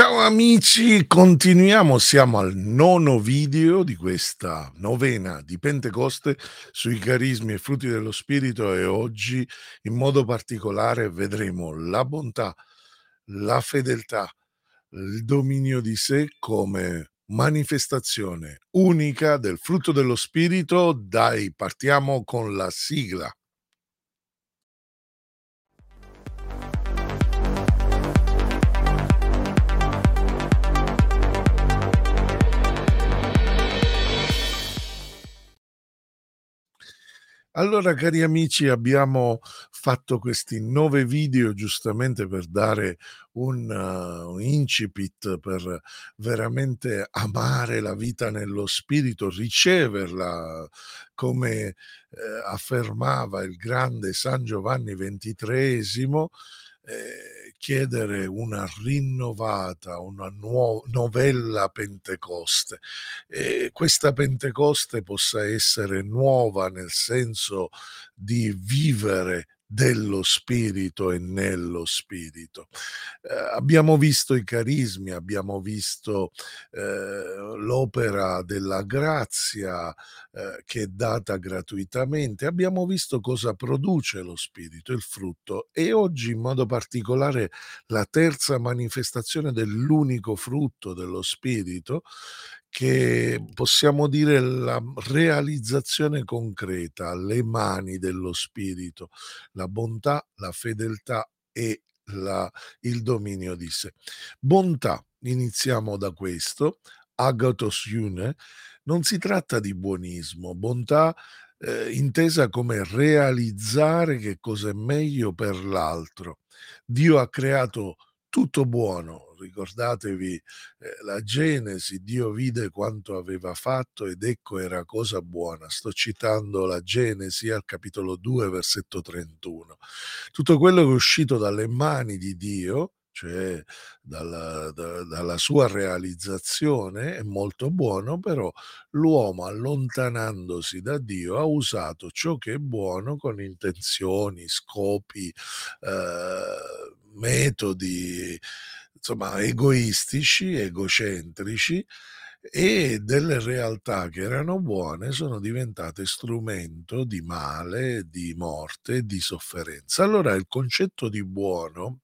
Ciao amici, continuiamo, siamo al nono video di questa novena di Pentecoste sui carismi e frutti dello Spirito e oggi in modo particolare vedremo la bontà, la fedeltà, il dominio di sé come manifestazione unica del frutto dello Spirito. Dai, partiamo con la sigla. Allora, cari amici, abbiamo fatto questi 9 video giustamente per dare un uh, un incipit per veramente amare la vita nello spirito, riceverla come, ehm, affermava il grande San Giovanni XXIII, ehm, chiedere una rinnovata, una nuo novella Pentecoste. E questa Pentecoste possa essere nuova nel senso di vivere dello spirito e nello spirito. Ehm, abbiamo visto i carismi, abbiamo visto, ehm, l'opera della grazia, ehm, che è data gratuitamente, abbiamo visto cosa produce lo spirito, il frutto e oggi in modo particolare la terza manifestazione dell'unico frutto dello spirito che possiamo dire la realizzazione concreta, alle mani dello spirito, la bontà, la fedeltà e la il dominio di sé. Bontà, iniziamo da questo, agathos iune, non si tratta di buonismo, bontà, ehm, intesa come realizzare che cosa è meglio per l'altro. Dio ha creato tutto buono. Ricordatevi eh, la Genesi, Dio vide quanto aveva fatto ed ecco era cosa buona. Sto citando la Genesi al capitolo 2, versetto 31. Tutto quello che è uscito dalle mani di Dio, cioè dalla, da, dalla sua realizzazione, è molto buono, però l'uomo allontanandosi da Dio ha usato ciò che è buono con intenzioni, scopi, eh, metodi insomma egoistici, egocentrici e delle realtà che erano buone sono diventate strumento di male, di morte, di sofferenza. Allora il concetto di buono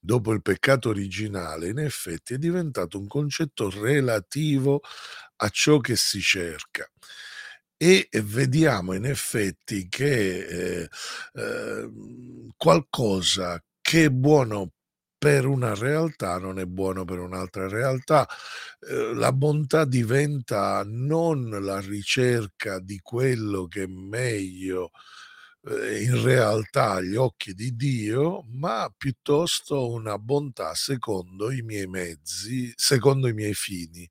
dopo il peccato originale in effetti è diventato un concetto relativo a ciò che si cerca e vediamo in effetti che eh, eh, qualcosa che è buono per una realtà non è buono per un'altra realtà. Eh, la bontà diventa non la ricerca di quello che è meglio eh, in realtà agli occhi di Dio, ma piuttosto una bontà secondo i miei mezzi, secondo i miei fini.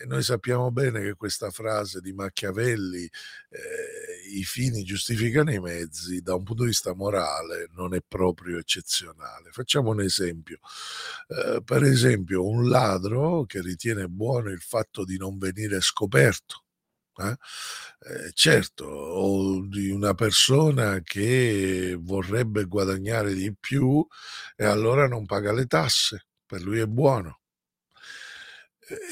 E noi sappiamo bene che questa frase di Machiavelli, eh, i fini giustificano i mezzi, da un punto di vista morale non è proprio eccezionale. Facciamo un esempio. Eh, per esempio, un ladro che ritiene buono il fatto di non venire scoperto. Eh? Eh, certo, o di una persona che vorrebbe guadagnare di più e allora non paga le tasse, per lui è buono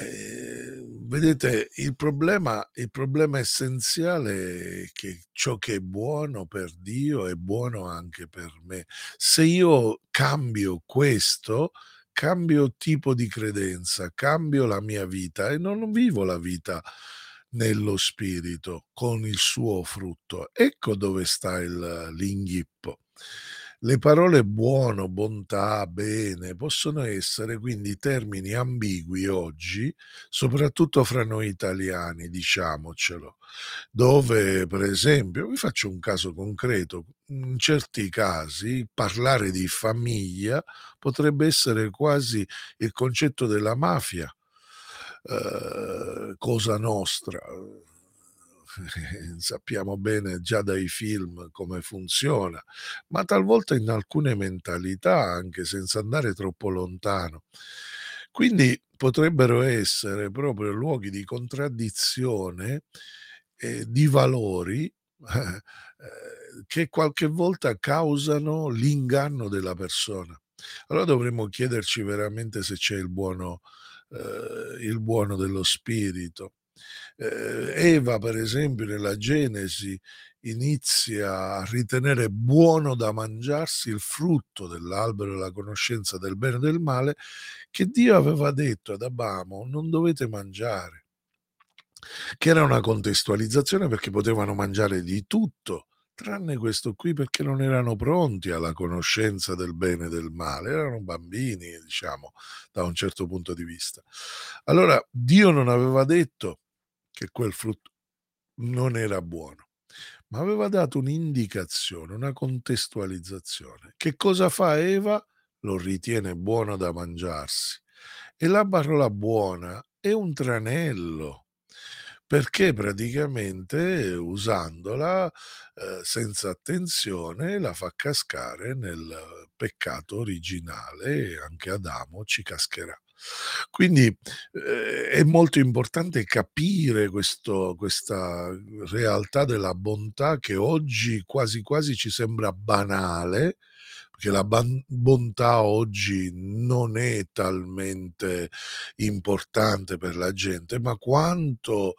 Ehm, vedete il problema il problema essenziale è che ciò che è buono per Dio è buono anche per me. Se io cambio questo, cambio tipo di credenza, cambio la mia vita e non vivo la vita nello spirito con il suo frutto. Ecco dove sta il l'inghippo. Le parole buono, bontà, bene possono essere quindi termini ambigui oggi, soprattutto fra noi italiani, diciamocelo, dove per esempio, vi faccio un caso concreto, in certi casi parlare di famiglia potrebbe essere quasi il concetto della mafia, eh, cosa nostra sappiamo bene già dai film come funziona, ma talvolta in alcune mentalità, anche senza andare troppo lontano. Quindi potrebbero essere proprio luoghi di contraddizione eh, di valori eh, che qualche volta causano l'inganno della persona. Allora dovremmo chiederci veramente se c'è il buono ehm, il buono dello spirito. Ehm, Eva per esempio nella Genesi inizia a ritenere buono da mangiarsi il frutto dell'albero della conoscenza del bene e del male che Dio aveva detto ad Abramo: "Non dovete mangiare". Che era una contestualizzazione perché potevano mangiare di tutto, tranne questo qui perché non erano pronti alla conoscenza del bene e del male, erano bambini, diciamo, da un certo punto di vista. Allora Dio non aveva detto che quel frutto non era buono, ma aveva dato un'indicazione, una contestualizzazione. Che cosa fa Eva? Lo ritiene buono da mangiarsi. E la parola buona è un tranello, perché praticamente usandola, ehm, senza attenzione la fa cascare nel peccato originale e anche Adamo ci cascherà. Quindi, ehm, è molto importante capire questo questa realtà della bontà che oggi quasi quasi ci sembra banale, perché la ban bontà oggi non è talmente importante per la gente, ma quanto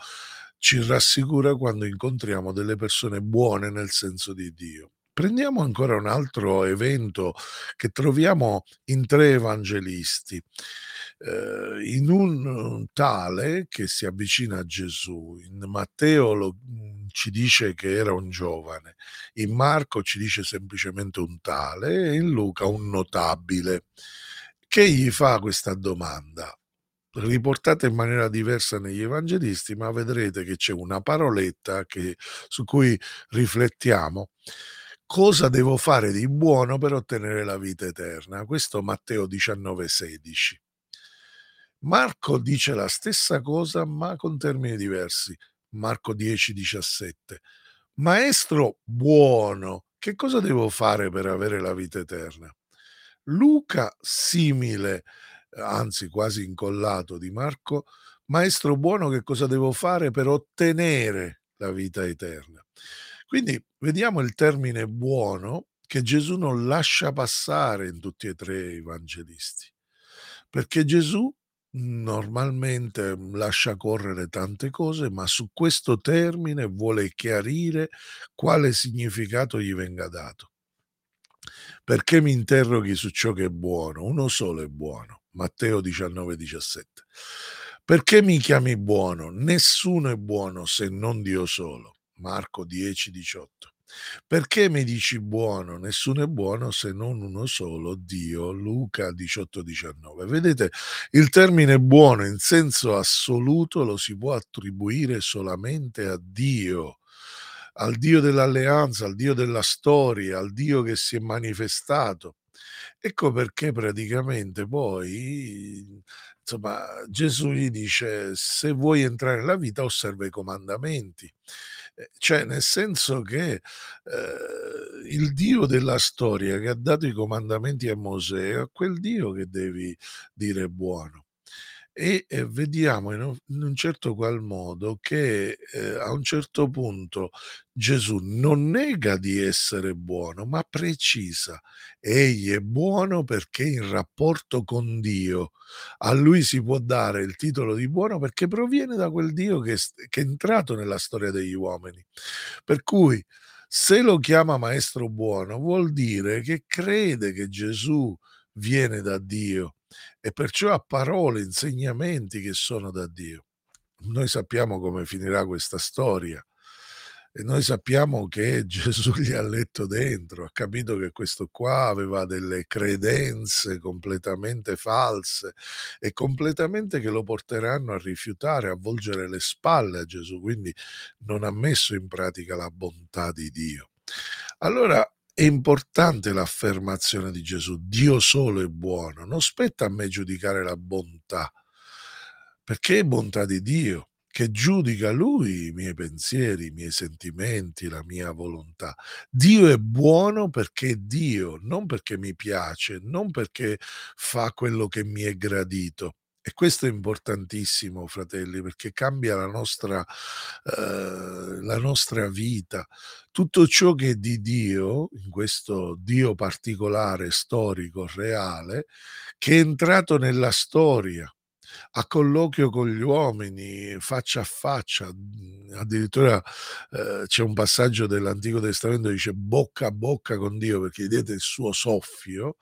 ci rassicura quando incontriamo delle persone buone nel senso di Dio. Prendiamo ancora un altro evento che troviamo in 3 evangelisti. Ehm, in un tale che si avvicina a Gesù. In Matteo lo mhmm, ci dice che era un giovane, in Marco ci dice semplicemente un tale e in Luca un notabile, che gli fa questa domanda, riportata in maniera diversa negli evangelisti, ma vedrete che c'è una paroletta che su cui riflettiamo. Cosa devo fare di buono per ottenere la vita eterna? Questo Matteo 19,16. Marco dice la stessa cosa, ma con termini diversi. Marco 10,17. Maestro buono, che cosa devo fare per avere la vita eterna? Luca simile, anzi quasi incollato di Marco, maestro buono, che cosa devo fare per ottenere la vita eterna? Quindi vediamo il termine buono che Gesù non lascia passare in tutti e tre i evangelisti, perché Gesù normalmente lascia correre tante cose, ma su questo termine vuole chiarire quale significato gli venga dato. Perché mi interroghi su ciò che è buono? Uno solo è buono. Matteo 19,17. Perché mi chiami buono? Nessuno è buono se non Dio solo. Marco 10,18. Perché mi dici buono? Nessuno è buono se non uno solo, Dio. Luca 18,19. Vedete, il termine buono in senso assoluto lo si può attribuire solamente a Dio, al Dio dell'alleanza, al Dio della storia, al Dio che si è manifestato. Ecco perché praticamente poi, insomma, Gesù gli dice: "Se vuoi entrare nella vita osserva i comandamenti". Ehm, cioè nel senso che, ehm, il Dio della storia che ha dato i comandamenti a Mosè, è quel Dio che devi dire buono. E, vediamo in un certo qual modo che, ehm, a un certo punto Gesù non nega di essere buono, ma precisa: egli è buono perché in rapporto con Dio. A lui si può dare il titolo di buono perché proviene da quel Dio che che è entrato nella storia degli uomini. Per cui se lo chiama maestro buono vuol dire che crede che Gesù viene da Dio e perciò ha parole, insegnamenti che sono da Dio. Noi sappiamo come finirà questa storia e noi sappiamo che Gesù gli ha letto dentro, ha capito che questo qua aveva delle credenze completamente false e completamente che lo porteranno a rifiutare, a volgere le spalle a Gesù, quindi non ha messo in pratica la bontà di Dio. Allora è importante l'affermazione di Gesù: "Dio solo è buono". Non spetta a me giudicare la bontà, perché è bontà di Dio, che giudica Lui i miei pensieri, i miei sentimenti, la mia volontà. Dio è buono perché è Dio, non perché mi piace, non perché fa quello che mi è gradito. E questo è importantissimo fratelli, perché cambia la nostra ehm, la nostra vita. Tutto ciò che è di Dio, in questo Dio particolare, storico, reale, che è entrato nella storia, a colloquio con gli uomini, faccia a faccia, mhmm, addirittura, ehm, c'è un passaggio dell'Antico Testamento che dice: "Bocca a bocca con Dio", perché vedete il suo soffio.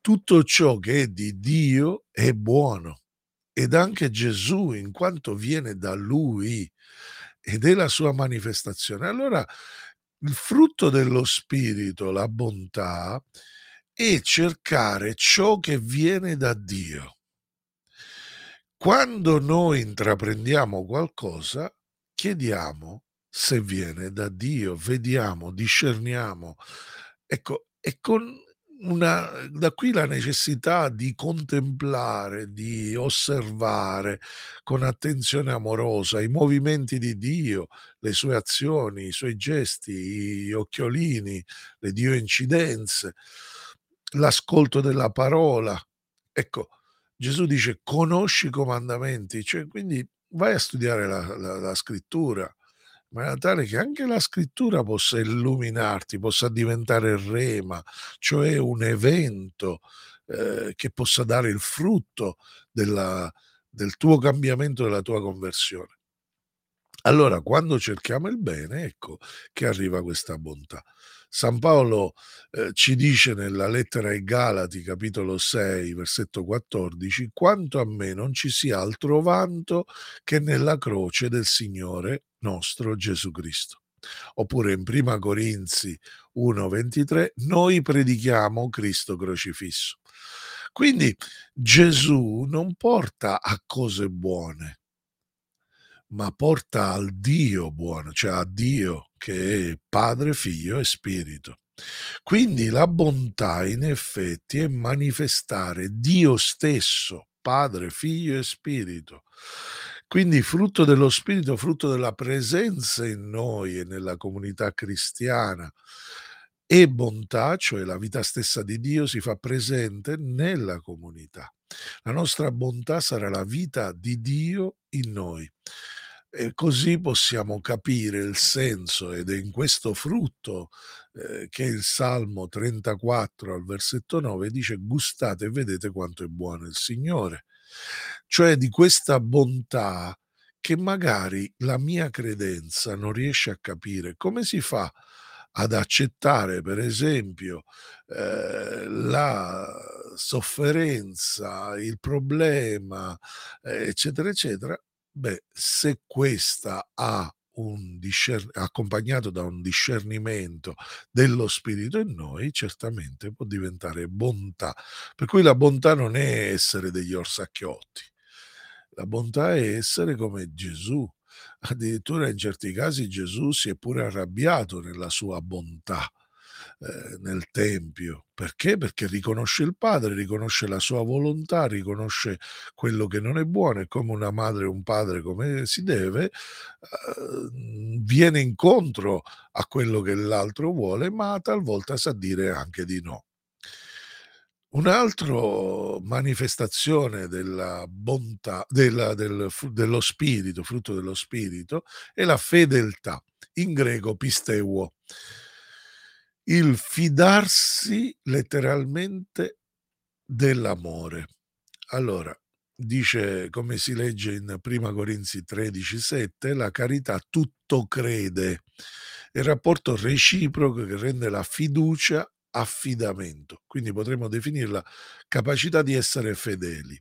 Tutto ciò che è di Dio è buono ed anche Gesù in quanto viene da Lui ed è la sua manifestazione. Allora il frutto dello spirito, la bontà, è cercare ciò che viene da Dio. Quando noi intraprendiamo qualcosa, chiediamo se viene da Dio, vediamo, discerniamo. Ecco, e con una da qui la necessità di contemplare, di osservare con attenzione amorosa i movimenti di Dio, le sue azioni, i suoi gesti, gli occhiolini, le Dio incidenze, l'ascolto della parola. Ecco, Gesù dice: "Conosci i comandamenti", cioè quindi vai a studiare la la la scrittura, in maniera tale che anche la scrittura possa illuminarti, possa diventare rema, cioè un evento, ehm, che possa dare il frutto della del tuo cambiamento, della tua conversione. Allora quando cerchiamo il bene, ecco che arriva questa bontà. San Paolo, ehm, ci dice nella lettera ai Galati, capitolo 6, versetto 14: "Quanto a me non ci sia altro vanto che nella croce del Signore nostro Gesù Cristo." Oppure in Prima Corinzi 1:23: "Noi predichiamo Cristo crocifisso." Quindi Gesù non porta a cose buone ma porta al Dio buono, cioè a Dio che è Padre, Figlio e Spirito. Quindi la bontà in effetti è manifestare Dio stesso, Padre, Figlio e Spirito. Quindi frutto dello Spirito, frutto della presenza in noi e nella comunità cristiana e bontà, cioè la vita stessa di Dio si fa presente nella comunità. La nostra bontà sarà la vita di Dio in noi. E così possiamo capire il senso ed è in questo frutto, ehm, che il Salmo 34 al versetto 9 dice: "Gustate e vedete quanto è buono il Signore." Cioè di questa bontà che magari la mia credenza non riesce a capire. Come si fa ad accettare per esempio, ehm, la sofferenza, il problema, ehm, eccetera, eccetera, Beh, se questa ha un discer accompagnato da un discernimento dello spirito in noi, certamente può diventare bontà. Per cui la bontà non è essere degli orsacchiotti, la bontà è essere come Gesù. Addirittura in certi casi Gesù si è pure arrabbiato nella sua bontà ehm, nel tempio. Perché? Perché riconosce il padre, riconosce la sua volontà, riconosce quello che non è buono e come una madre e un padre come si deve, uhm, viene incontro a quello che l'altro vuole, ma talvolta sa dire anche di no. Un altro manifestazione della bontà della del dello spirito, frutto dello spirito, è la fedeltà, in greco pisteuo. Il fidarsi letteralmente dell'amore. Allora, dice come si legge in Prima Corinzi 13:7, la carità tutto crede. Il rapporto reciproco che rende la fiducia affidamento, quindi potremmo definirla capacità di essere fedeli.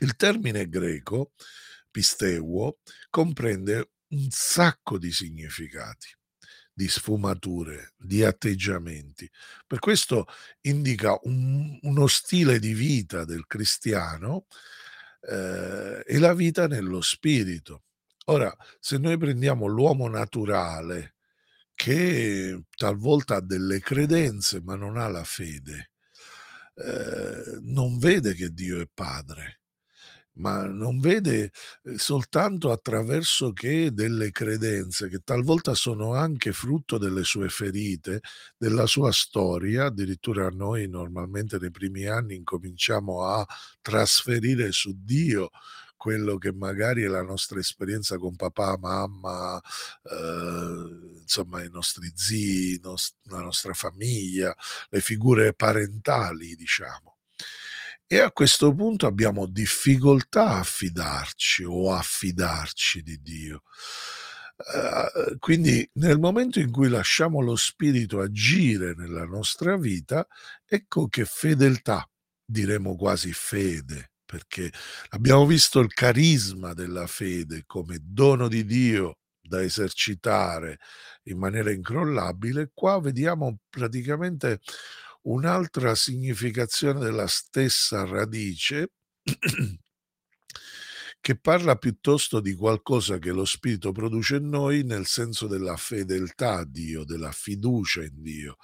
Il termine greco, pisteuo, comprende un sacco di significati di sfumature, di atteggiamenti. Per questo indica un, uno stile di vita del cristiano eh, e la vita nello spirito. Ora, se noi prendiamo l'uomo naturale che talvolta ha delle credenze ma non ha la fede, eh, non vede che Dio è padre, ma non vede, ehm, soltanto attraverso che delle credenze che talvolta sono anche frutto delle sue ferite, della sua storia, addirittura noi normalmente nei primi anni incominciamo a trasferire su Dio quello che magari è la nostra esperienza con papà, mamma, ehm, insomma i nostri zii, nos la nostra famiglia, le figure parentali diciamo. E a questo punto abbiamo difficoltà a fidarci o a fidarci di Dio. Uhm, quindi nel momento in cui lasciamo lo Spirito agire nella nostra vita, ecco che fedeltà, diremo quasi fede, perché abbiamo visto il carisma della fede come dono di Dio da esercitare in maniera incrollabile, qua vediamo praticamente un'altra significazione della stessa radice che parla piuttosto di qualcosa che lo Spirito produce in noi nel senso della fedeltà a Dio, della fiducia in Dio.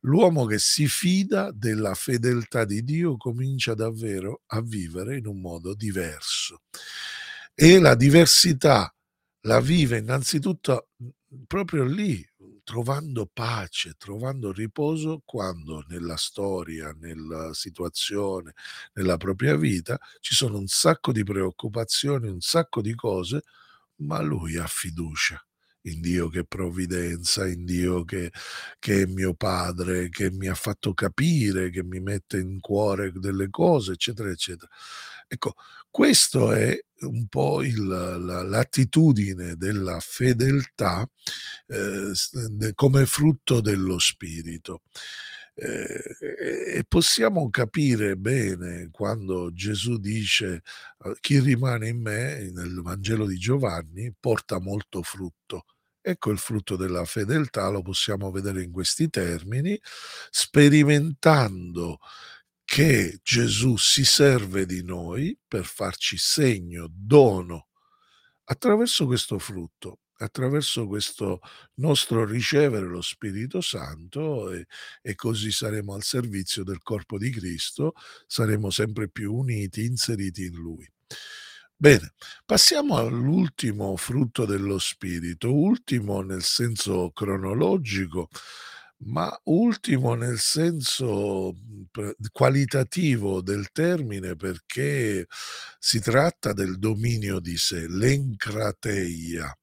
L'uomo che si fida della fedeltà di Dio comincia davvero a vivere in un modo diverso e la diversità la vive innanzitutto proprio lì, trovando pace, trovando riposo quando nella storia, nella situazione, nella propria vita ci sono un sacco di preoccupazioni, un sacco di cose, ma lui ha fiducia in Dio che provvidenza, in Dio che, che è mio padre, che mi ha fatto capire, che mi mette in cuore delle cose, eccetera, eccetera. Ecco, questo è un po' il, la, l'attitudine della fedeltà eh, come frutto dello spirito. Eh, e possiamo capire bene quando Gesù dice chi rimane in me nel Vangelo di Giovanni porta molto frutto. Ecco il frutto della fedeltà, lo possiamo vedere in questi termini, sperimentando che Gesù si serve di noi per farci segno, dono, attraverso questo frutto, attraverso questo nostro ricevere lo Spirito Santo e, e così saremo al servizio del corpo di Cristo, saremo sempre più uniti, inseriti in Lui. Bene, passiamo all'ultimo frutto dello Spirito, ultimo nel senso cronologico, ma ultimo nel senso qualitativo del termine perché si tratta del dominio di sé, l'encrateia,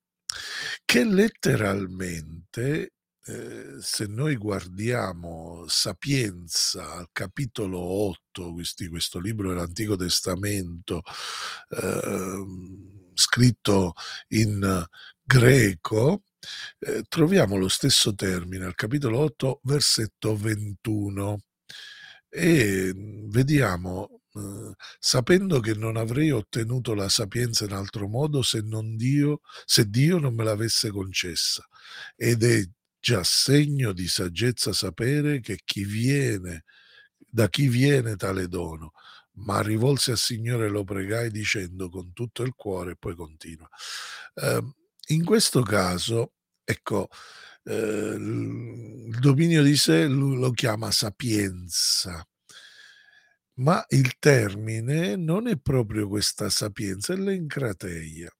che letteralmente eh, se noi guardiamo Sapienza capitolo 8 questi, questo libro dell'Antico Testamento eh, scritto in greco, eh, troviamo lo stesso termine al capitolo 8, versetto 21 e mm, vediamo, eh, sapendo che non avrei ottenuto la sapienza in altro modo se, non Dio, se Dio non me l'avesse concessa. Ed è già segno di saggezza sapere che chi viene, da chi viene tale dono, ma rivolse al Signore lo pregai dicendo con tutto il cuore, e poi continua. Eh, in questo caso, ecco, eh, il dominio di sé lo chiama sapienza, ma il termine non è proprio questa sapienza, è l'encrateia.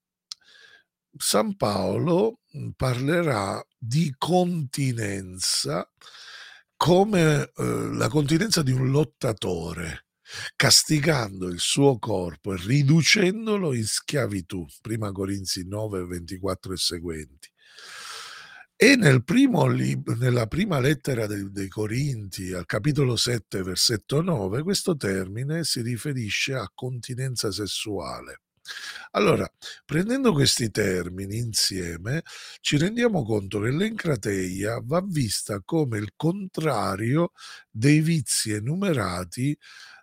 San Paolo mhmm, parlerà di continenza come eh, la continenza di un lottatore castigando il suo corpo e riducendolo in schiavitù. Prima Corinzi 9, 24 e seguenti. E nel lib- nella prima lettera dei, dei Corinti, al capitolo 7, versetto 9, questo termine si riferisce a continenza sessuale. Allora, prendendo questi termini insieme, ci rendiamo conto che l'encrateia va vista come il contrario dei vizi enumerati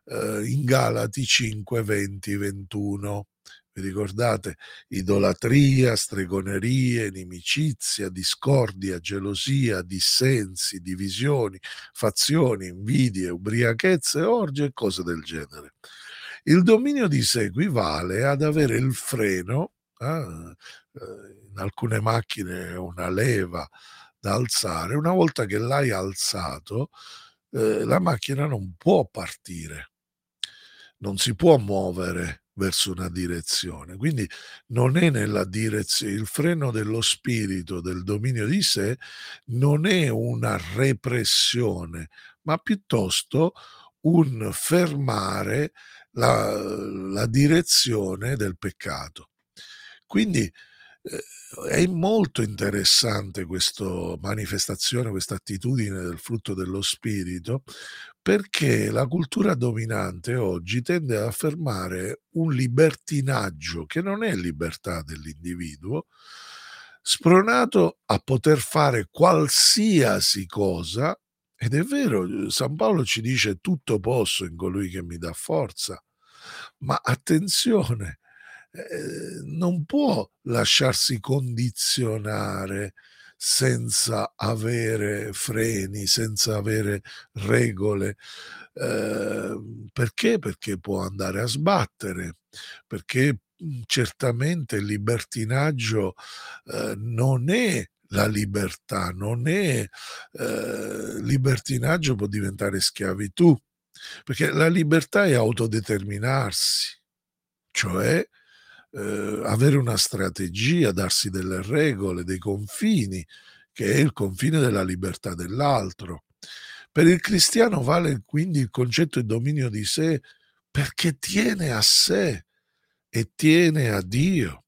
eh, in Galati 5, 20, 21. Vi ricordate? Idolatria, stregonerie, inimicizia, discordia, gelosia, dissensi, divisioni, fazioni, invidie, ubriachezze, orge e cose del genere. Il dominio di sé equivale ad avere il freno, eh, in alcune macchine è una leva da alzare, una volta che l'hai alzato, eh, la macchina non può partire non si può muovere verso una direzione. Quindi non è nella direzio il freno dello spirito, del dominio di sé, non è una repressione, ma piuttosto un fermare la la direzione del peccato. Quindi, ehm, è molto interessante questo manifestazione, questa attitudine del frutto dello spirito, perché la cultura dominante oggi tende ad affermare un libertinaggio che non è libertà dell'individuo, spronato a poter fare qualsiasi cosa ed è vero, San Paolo ci dice: "Tutto posso in colui che mi dà forza". Ma attenzione, ehm, non può lasciarsi condizionare senza avere freni, senza avere regole. Ehm, perché? Perché può andare a sbattere, perché, mhmm, certamente il libertinaggio, ehm, non è la libertà, non è ehm, libertinaggio può diventare schiavitù, perché la libertà è autodeterminarsi, cioè, ehm, avere una strategia, darsi delle regole, dei confini, che è il confine della libertà dell'altro. Per il cristiano vale quindi il concetto di dominio di sé perché tiene a sé e tiene a Dio.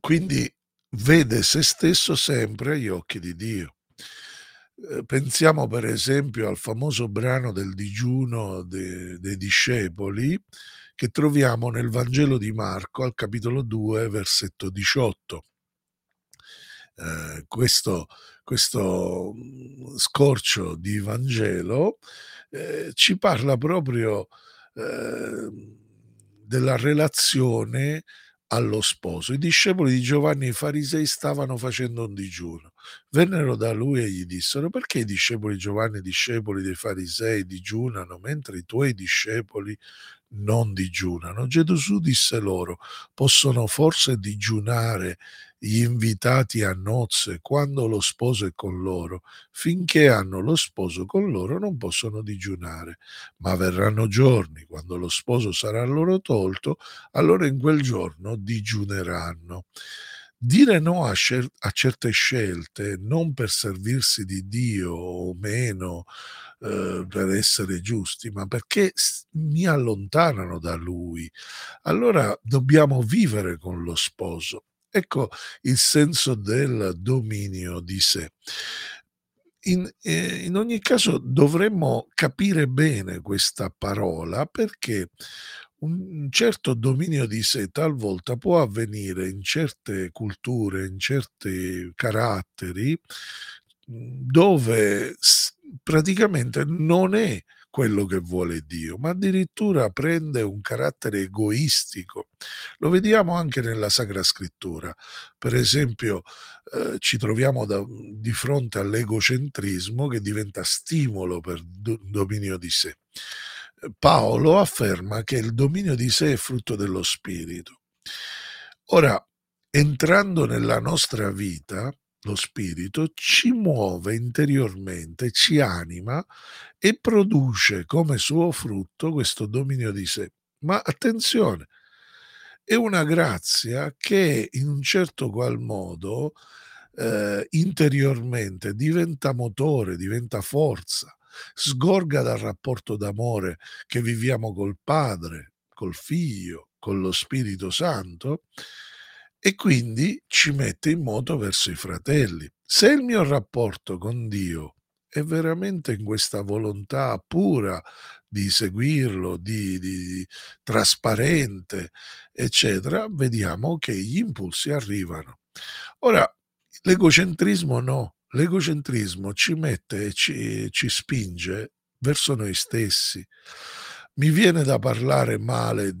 Quindi vede se stesso sempre agli occhi di Dio. Ehm, pensiamo per esempio al famoso brano del digiuno de dei discepoli che troviamo nel Vangelo di Marco al capitolo 2 versetto 18. Ehm, questo questo, mhmm, scorcio di Vangelo, ehm, ci parla proprio, ehm, della relazione allo sposo. I discepoli di Giovanni e i farisei stavano facendo un digiuno. Vennero da lui e gli dissero: "Perché i discepoli di Giovanni discepoli dei farisei digiunano mentre i tuoi discepoli non digiunano?" Gesù disse loro: "Possono forse digiunare gli invitati a nozze quando lo sposo è con loro? Finché hanno lo sposo con loro non possono digiunare, ma verranno giorni quando lo sposo sarà loro tolto, allora in quel giorno digiuneranno." Dire no a scer a certe scelte, non per servirsi di Dio o meno, ehm, per essere giusti, ma perché mi allontanano da Lui. Allora dobbiamo vivere con lo sposo. Ecco il senso del dominio di sé. In ehm, in ogni caso dovremmo capire bene questa parola perché un certo dominio di sé talvolta può avvenire in certe culture, in certi caratteri, mhmm, dove praticamente non è quello che vuole Dio, ma addirittura prende un carattere egoistico. Lo vediamo anche nella Sacra Scrittura. Per esempio, ehm, ci troviamo da di fronte all'egocentrismo che diventa stimolo per do dominio di sé. Paolo afferma che il dominio di sé è frutto dello spirito. Ora, entrando nella nostra vita, lo spirito ci muove interiormente, ci anima e produce come suo frutto questo dominio di sé. Ma attenzione, è una grazia che in un certo qual modo, ehm, interiormente diventa motore, diventa forza, sgorga dal rapporto d'amore che viviamo col Padre, col Figlio, con lo Spirito Santo e quindi ci mette in moto verso i fratelli. Se il mio rapporto con Dio è veramente in questa volontà pura di seguirlo, di di trasparente, eccetera, vediamo che gli impulsi arrivano. Ora, l'egocentrismo no, l'egocentrismo ci mette e ci ci spinge verso noi stessi. Mi viene da parlare male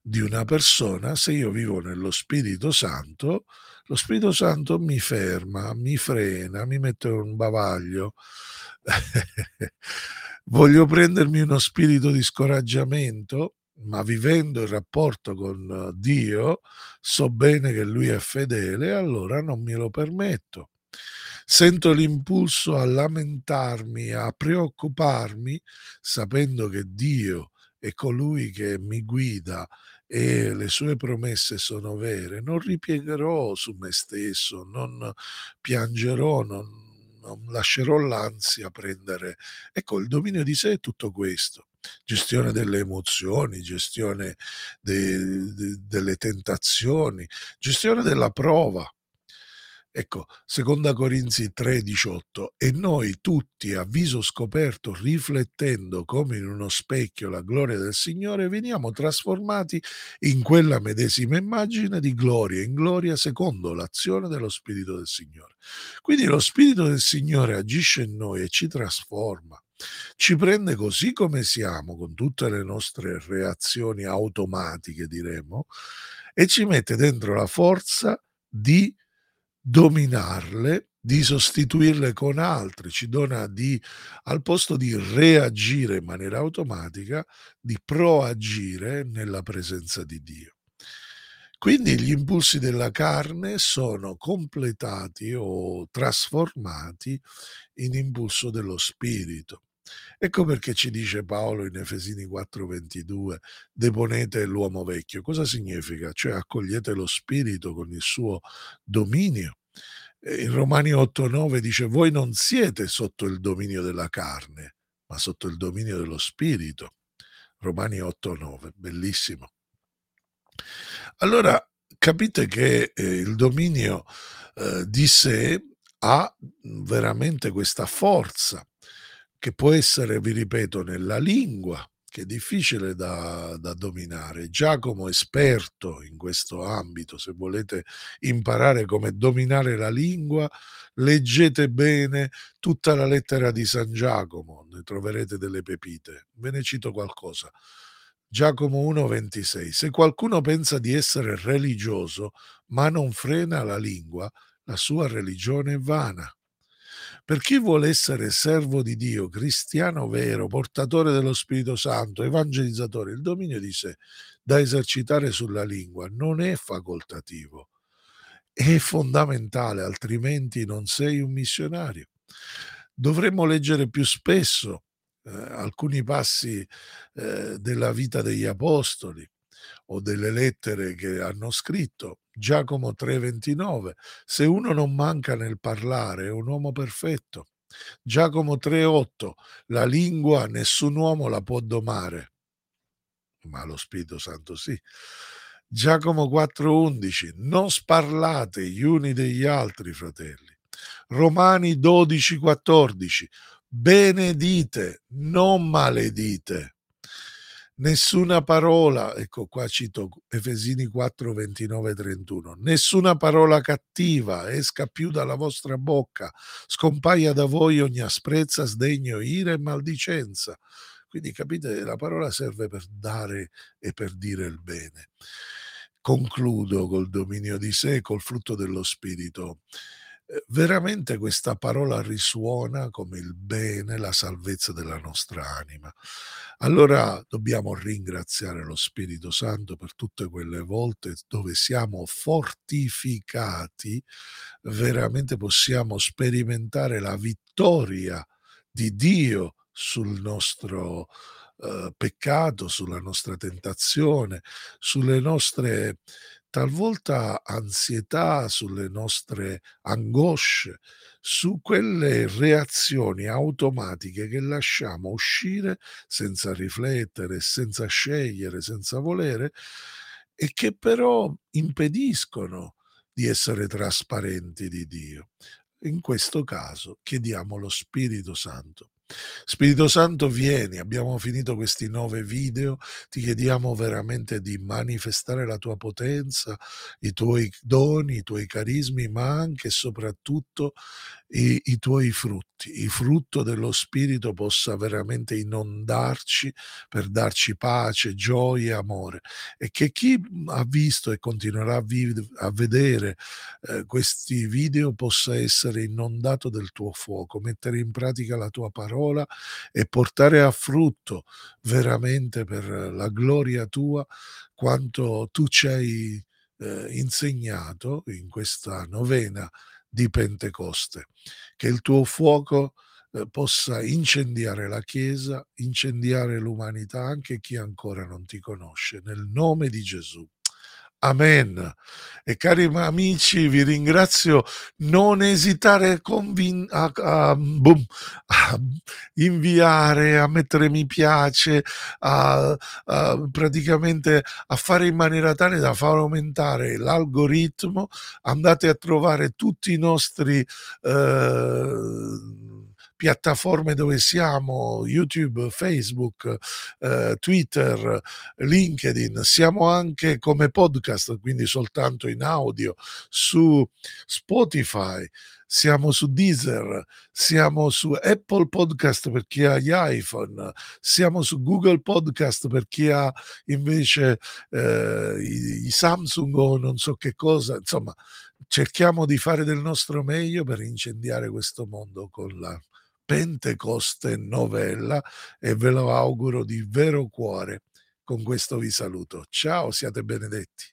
di una persona, se io vivo nello Spirito Santo, lo Spirito Santo mi ferma, mi frena, mi mette un bavaglio. Voglio prendermi uno spirito di scoraggiamento, ma vivendo il rapporto con Dio, so bene che Lui è fedele, allora non me lo permetto. Sento l'impulso a lamentarmi, a preoccuparmi, sapendo che Dio è colui che mi guida e le sue promesse sono vere, non ripiegherò su me stesso, non piangerò, non non lascerò l'ansia prendere ecco, il dominio di sé è tutto questo. Gestione delle emozioni, gestione de de delle tentazioni, gestione della prova. Ecco, seconda Corinzi 3:18: "E noi tutti a viso scoperto, riflettendo come in uno specchio la gloria del Signore, veniamo trasformati in quella medesima immagine di gloria in gloria secondo l'azione dello Spirito del Signore". Quindi lo Spirito del Signore agisce in noi e ci trasforma, ci prende così come siamo, con tutte le nostre reazioni automatiche diremmo, e ci mette dentro la forza di dominarle, di sostituirle con altre, ci dona di al posto di reagire in maniera automatica, di proagire nella presenza di Dio. Quindi gli impulsi della carne sono completati o trasformati in impulso dello spirito. Ecco perché ci dice Paolo in Efesini 4:22: "Deponete l'uomo vecchio". Cosa significa? Cioè accogliete lo spirito con il suo dominio. In Romani 8:9 dice: "Voi non siete sotto il dominio della carne, ma sotto il dominio dello spirito". Romani 8:9, bellissimo. Allora capite che, ehm, il dominio, ehm, di sé ha, veramente questa forza che può essere, vi ripeto, nella lingua, che è difficile da da dominare. Giacomo, esperto in questo ambito, se volete imparare come dominare la lingua, leggete bene tutta la lettera di San Giacomo, ne troverete delle pepite. Ve ne cito qualcosa. Giacomo 1:26: "Se qualcuno pensa di essere religioso, ma non frena la lingua, la sua religione è vana". Per chi vuole essere servo di Dio, cristiano vero, portatore dello Spirito Santo, evangelizzatore, il dominio di sé da esercitare sulla lingua non è facoltativo, è fondamentale, altrimenti non sei un missionario. Dovremmo leggere più spesso, ehm, alcuni passi, ehm, della vita degli apostoli o delle lettere che hanno scritto. Giacomo 3:29: "Se uno non manca nel parlare è un uomo perfetto". Giacomo 3:8: "La lingua nessun uomo la può domare". Ma lo Spirito Santo sì. Giacomo 4:11: "Non sparlate gli uni degli altri, fratelli". Romani 12:14: "Benedite, non maledite". Nessuna parola ecco qua cito Efesini 4, 29, 31: "Nessuna parola cattiva esca più dalla vostra bocca, scompaia da voi ogni asprezza, sdegno, ira e maldicenza". Quindi capite, la parola serve per dare e per dire il bene. Concludo col dominio di sé, col frutto dello spirito. Ehm, veramente questa parola risuona come il bene, la salvezza della nostra anima. Allora dobbiamo ringraziare lo Spirito Santo per tutte quelle volte dove siamo fortificati, veramente possiamo sperimentare la vittoria di Dio sul nostro, uhm, peccato, sulla nostra tentazione, sulle nostre talvolta ansietà, sulle nostre angosce, su quelle reazioni automatiche che lasciamo uscire senza riflettere, senza scegliere, senza volere e che però impediscono di essere trasparenti di Dio. In questo caso chiediamo lo Spirito Santo. Spirito Santo vieni, abbiamo finito questi 9 video, ti chiediamo veramente di manifestare la tua potenza, i tuoi doni, i tuoi carismi, ma anche e soprattutto i i tuoi frutti. Il frutto dello Spirito possa veramente inondarci per darci pace, gioia, amore e che chi, ha visto e continuerà a viv a vedere, ehm, questi video possa essere inondato del tuo fuoco, mettere in pratica la tua parola e portare a frutto veramente per la gloria tua quanto tu ci hai, ehm, insegnato in questa novena di Pentecoste. Che il tuo fuoco ehm, possa incendiare la Chiesa, incendiare l'umanità, anche chi ancora non ti conosce, nel nome di Gesù. Amen. E cari amici, vi ringrazio. Non esitare a, convin- a, a, boom, a inviare, a mettere mi piace, a, a, praticamente a fare in maniera tale da far aumentare l'algoritmo. Andate a trovare tutti i nostri eh, piattaforme dove siamo, YouTube, Facebook, eh, Twitter, LinkedIn, siamo anche come podcast, quindi soltanto in audio, su Spotify, siamo su Deezer, siamo su Apple Podcast per chi ha gli iPhone, siamo su Google Podcast per chi ha invece eh, i, i Samsung o non so che cosa, insomma cerchiamo di fare del nostro meglio per incendiare questo mondo con la Pentecoste novella e ve lo auguro di vero cuore. Con questo vi saluto. Ciao, siate benedetti.